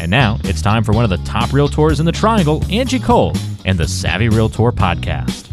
And now it's time for one of the top realtors in the triangle, Angie Cole, and the Savvy Realtor podcast.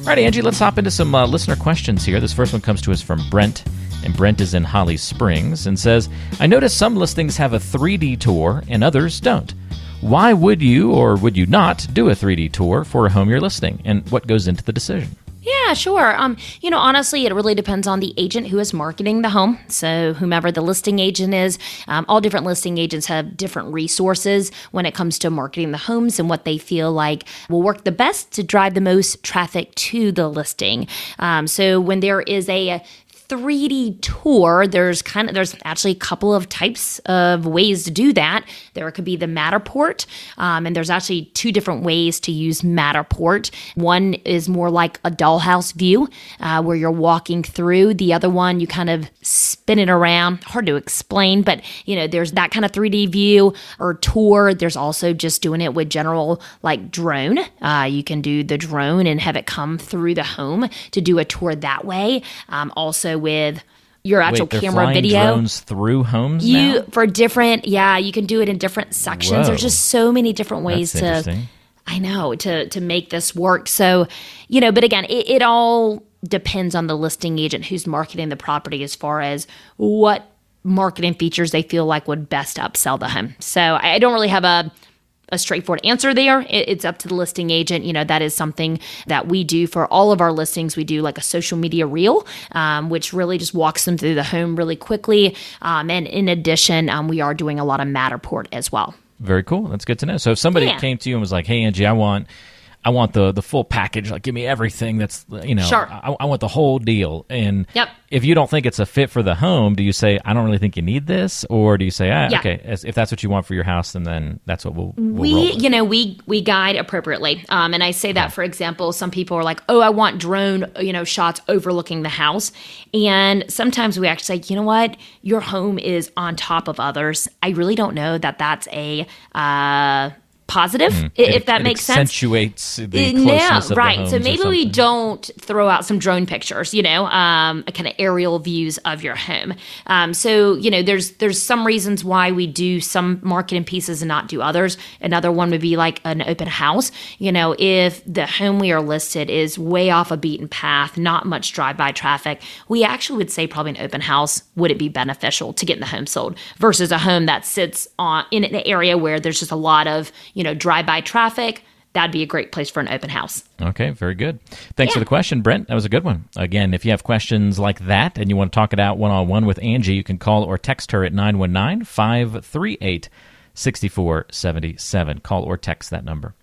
All right, Angie, let's hop into some uh, listener questions here. This first one comes to us from Brent, and Brent is in Holly Springs and says, I notice some listings have a 3D tour and others don't. Why would you or would you not do a 3D tour for a home you're listing, and what goes into the decision? Yeah, sure. Um, you know, honestly, it really depends on the agent who is marketing the home. So, whomever the listing agent is, um, all different listing agents have different resources when it comes to marketing the homes and what they feel like will work the best to drive the most traffic to the listing. Um, so, when there is a 3D tour, there's kind of there's actually a couple of types of ways to do that. There could be the Matterport, um, and there's actually two different ways to use Matterport. One is more like a dollhouse view, uh, where you're walking through. The other one, you kind of spin it around. Hard to explain, but you know, there's that kind of 3D view or tour. There's also just doing it with general like drone. Uh, you can do the drone and have it come through the home to do a tour that way. Um, also with your actual Wait, camera video. drones through homes You now? for different, yeah, you can do it in different sections. Whoa. There's just so many different ways That's to. I know to to make this work. So, you know, but again, it, it all depends on the listing agent who's marketing the property as far as what marketing features they feel like would best upsell the home. So, I don't really have a a straightforward answer there. It's up to the listing agent. You know, that is something that we do for all of our listings. We do like a social media reel, um, which really just walks them through the home really quickly. Um, and in addition, um, we are doing a lot of Matterport as well. Very cool. That's good to know. So if somebody Yeah. came to you and was like, "Hey, Angie, I want, I want the the full package. Like, give me everything. That's you know, Sure. I, I want the whole deal." And Yep. if you don't think it's a fit for the home, do you say, "I don't really think you need this," or do you say, "Ah, Yeah. okay, if that's what you want for your house, then then that's what we'll, we'll we with." you know we we guide appropriately um, and i say that for example some people are like oh i want drone you know shots overlooking the house and sometimes we actually say you know what your home is on top of others i really don't know that that's a uh, positive i- if. It- that makes sense accentuates the closeness of the right. So maybe we don't throw out some drone pictures, you know, um, kind of aerial views of your home. Um, so you know, there's there's some reasons why we do some marketing pieces and not do others. Another one would be like an open house. You know, if the home we are listed is way off a beaten path, not much drive-by traffic, we actually would say probably an open house would it be beneficial to get the home sold versus a home that sits on in an area where there's just a lot of you know drive-by traffic. That'd be a great place for an open house. Okay, very good. Thanks for the question, Brent. That was a good one. Again, if you have questions like that and you want to talk it out one on one with Angie, you can call or text her at 919 538 6477. Call or text that number.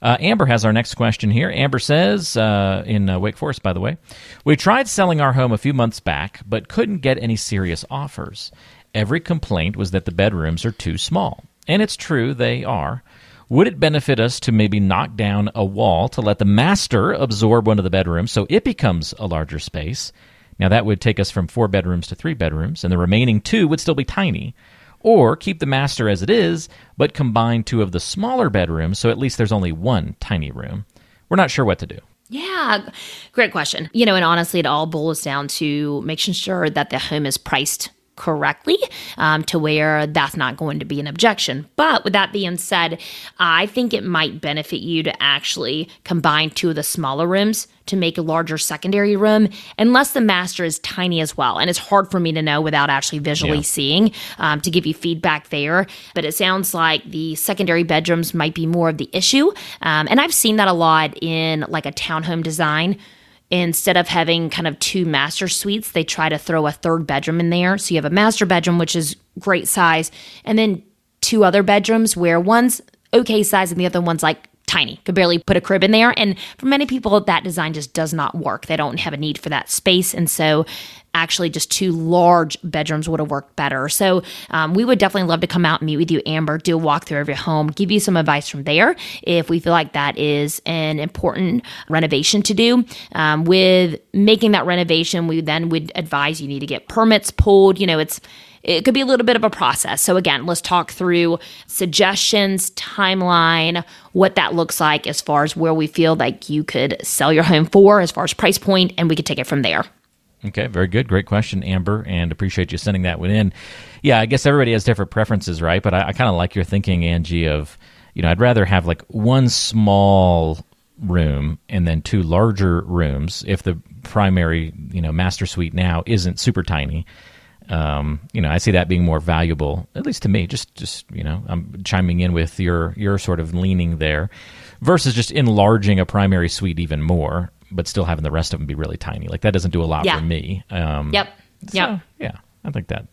Uh, Amber has our next question here. Amber says, uh, in uh, Wake Forest, by the way, we tried selling our home a few months back, but couldn't get any serious offers. Every complaint was that the bedrooms are too small. And it's true, they are. Would it benefit us to maybe knock down a wall to let the master absorb one of the bedrooms so it becomes a larger space? Now, that would take us from four bedrooms to three bedrooms, and the remaining two would still be tiny. Or keep the master as it is, but combine two of the smaller bedrooms so at least there's only one tiny room. We're not sure what to do. Yeah, great question. You know, and honestly, it all boils down to making sure that the home is priced correctly um, to where that's not going to be an objection. But with that being said, I think it might benefit you to actually combine two of the smaller rooms to make a larger secondary room, unless the master is tiny as well. And it's hard for me to know without actually visually Yeah. seeing um, to give you feedback there. But it sounds like the secondary bedrooms might be more of the issue. Um, and I've seen that a lot in like a townhome design. Instead of having kind of two master suites, they try to throw a third bedroom in there. So you have a master bedroom, which is great size, and then two other bedrooms where one's okay size and the other one's like tiny, could barely put a crib in there. And for many people, that design just does not work. They don't have a need for that space. And so actually just two large bedrooms would have worked better. So um, we would definitely love to come out and meet with you, Amber, do a walkthrough of your home, give you some advice from there if we feel like that is an important renovation to do. Um, with making that renovation, we then would advise you need to get permits pulled. You know, it's it could be a little bit of a process. So, again, let's talk through suggestions, timeline, what that looks like as far as where we feel like you could sell your home for, as far as price point, and we could take it from there. Okay, very good. Great question, Amber, and appreciate you sending that one in. Yeah, I guess everybody has different preferences, right? But I, I kind of like your thinking, Angie, of, you know, I'd rather have like one small room and then two larger rooms if the primary, you know, master suite now isn't super tiny um, you know, I see that being more valuable, at least to me. Just, just you know, I'm chiming in with your your sort of leaning there, versus just enlarging a primary suite even more, but still having the rest of them be really tiny. Like that doesn't do a lot yeah. for me. Um, yep. So, yep. Yeah, I think that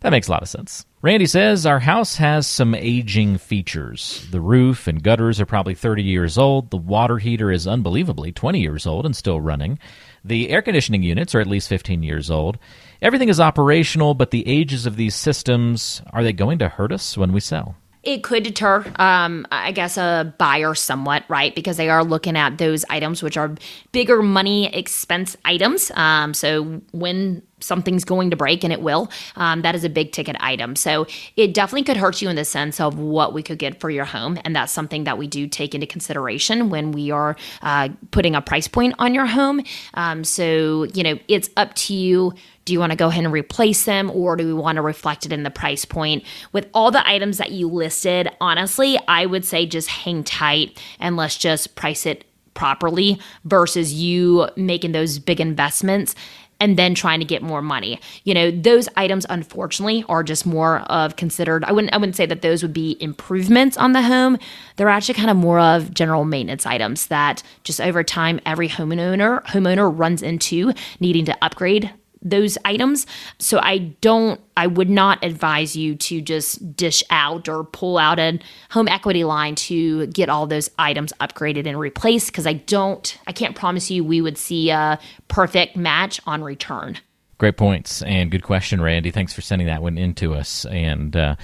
that makes a lot of sense. Randy says our house has some aging features. The roof and gutters are probably 30 years old. The water heater is unbelievably 20 years old and still running. The air conditioning units are at least 15 years old. Everything is operational, but the ages of these systems are they going to hurt us when we sell? It could deter, um, I guess, a buyer somewhat, right? Because they are looking at those items which are bigger money expense items. Um, so when something's going to break, and it will, um, that is a big ticket item. So it definitely could hurt you in the sense of what we could get for your home. And that's something that we do take into consideration when we are uh, putting a price point on your home. Um, so, you know, it's up to you do you want to go ahead and replace them or do we want to reflect it in the price point? With all the items that you listed, honestly, I would say just hang tight and let's just price it properly versus you making those big investments and then trying to get more money. You know, those items unfortunately are just more of considered I wouldn't I wouldn't say that those would be improvements on the home. They're actually kind of more of general maintenance items that just over time every homeowner homeowner runs into needing to upgrade those items. So I don't, I would not advise you to just dish out or pull out a home equity line to get all those items upgraded and replaced because I don't, I can't promise you we would see a perfect match on return. Great points and good question, Randy. Thanks for sending that one in to us. And, uh,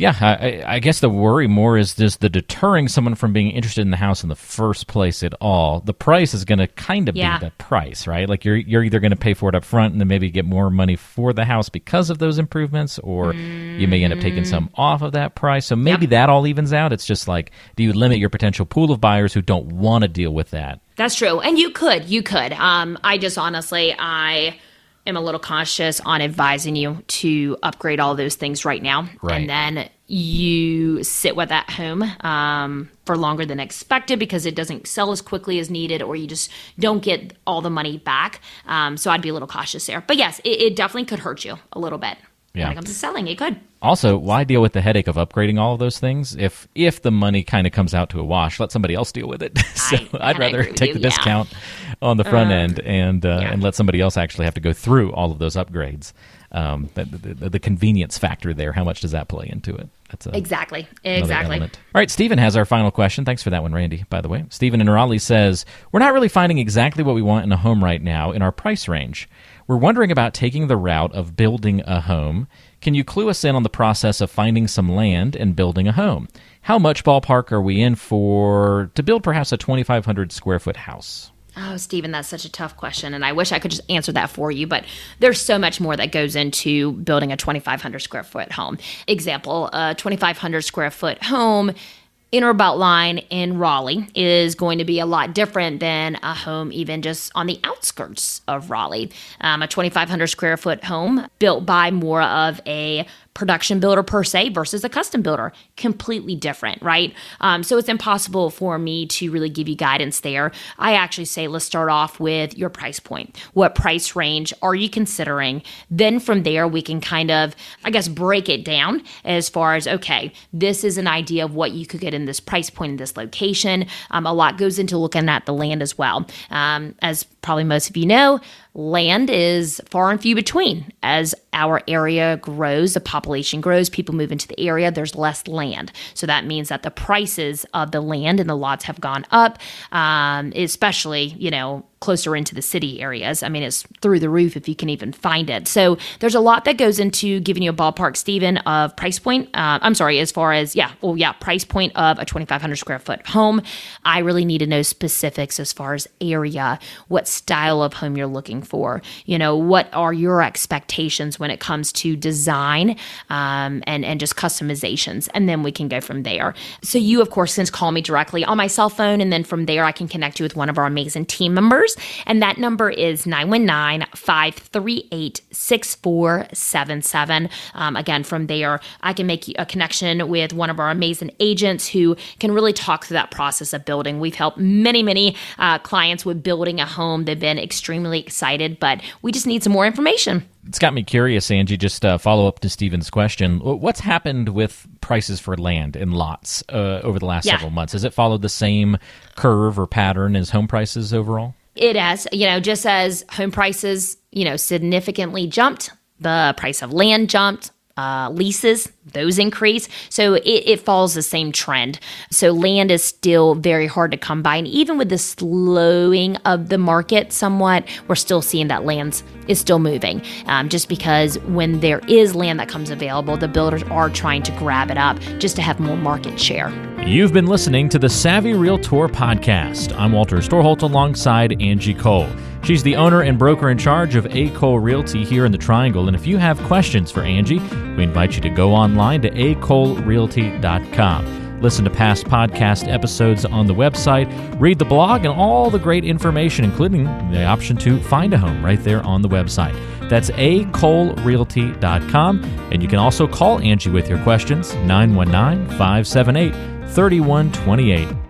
yeah, I, I, guess the worry more is just the deterring someone from being interested in the house in the first place at all. The price is going to kind of yeah. be the price, right? Like you're you're either going to pay for it up front and then maybe get more money for the house because of those improvements, or mm. you may end up taking some off of that price. So maybe that all evens out. It's just like, do you limit your potential pool of buyers who don't want to deal with that? That's true, and you could, you could. Um, I just honestly, I am a little cautious on advising you to upgrade all those things right now. Right. And then you sit with that home um, for longer than expected because it doesn't sell as quickly as needed, or you just don't get all the money back. Um, so I'd be a little cautious there. But yes, it, it definitely could hurt you a little bit yeah. when it comes to selling. It could. Also, why deal with the headache of upgrading all of those things if if the money kind of comes out to a wash? Let somebody else deal with it. so I, would rather take the yeah. discount on the front uh, end and uh, yeah. and let somebody else actually have to go through all of those upgrades. Um, the, the, the, convenience factor there, how much does that play into it? That's a, exactly exactly. All right, Stephen has our final question. Thanks for that one, Randy. By the way, Stephen in Raleigh says we're not really finding exactly what we want in a home right now in our price range. We're wondering about taking the route of building a home. Can you clue us in on the process of finding some land and building a home? How much ballpark are we in for to build perhaps a 2,500 square foot house? Oh, Stephen, that's such a tough question. And I wish I could just answer that for you, but there's so much more that goes into building a 2,500 square foot home. Example, a 2,500 square foot home inner belt line in Raleigh is going to be a lot different than a home even just on the outskirts of Raleigh. Um, a 2,500 square foot home built by more of a production builder per se versus a custom builder. Completely different, right? Um, so it's impossible for me to really give you guidance there. I actually say let's start off with your price point. What price range are you considering? Then from there, we can kind of, I guess, break it down as far as okay, this is an idea of what you could get in this price point in this location. Um, a lot goes into looking at the land as well. Um, as probably most of you know, land is far and few between. As our area grows, the population grows, people move into the area, there's less land. So that means that the prices of the land and the lots have gone up, um, especially, you know, closer into the city areas. I mean, it's through the roof if you can even find it. So there's a lot that goes into giving you a ballpark, Stephen, of price point. Uh, I'm sorry, as far as, yeah, well, yeah, price point of a 2,500 square foot home. I really need to know specifics as far as area, what style of home you're looking for. You know, what are your expectations when it comes to design um, and, and just customizations? And then we can go from there. So you, of course, can call me directly on my cell phone. And then from there, I can connect you with one of our amazing team members and that number is 919 538 6477. Um, again, from there, I can make a connection with one of our amazing agents who can really talk through that process of building. We've helped many, many uh, clients with building a home. They've been extremely excited, but we just need some more information. It's got me curious, Angie. Just uh, follow up to Stephen's question. What's happened with prices for land and lots uh, over the last yeah. several months? Has it followed the same curve or pattern as home prices overall? It has, you know, just as home prices, you know, significantly jumped, the price of land jumped, uh, leases, those increase. So it, it, follows the same trend. So land is still very hard to come by. And even with the slowing of the market somewhat, we're still seeing that land is still moving. Um, just because when there is land that comes available, the builders are trying to grab it up just to have more market share. You've been listening to the Savvy Realtor podcast. I'm Walter Storholt alongside Angie Cole. She's the owner and broker in charge of A. Cole Realty here in the Triangle. And if you have questions for Angie, we invite you to go online to acolerealty.com. Listen to past podcast episodes on the website, read the blog, and all the great information, including the option to find a home right there on the website. That's acolerealty.com. And you can also call Angie with your questions, 919 578 3128.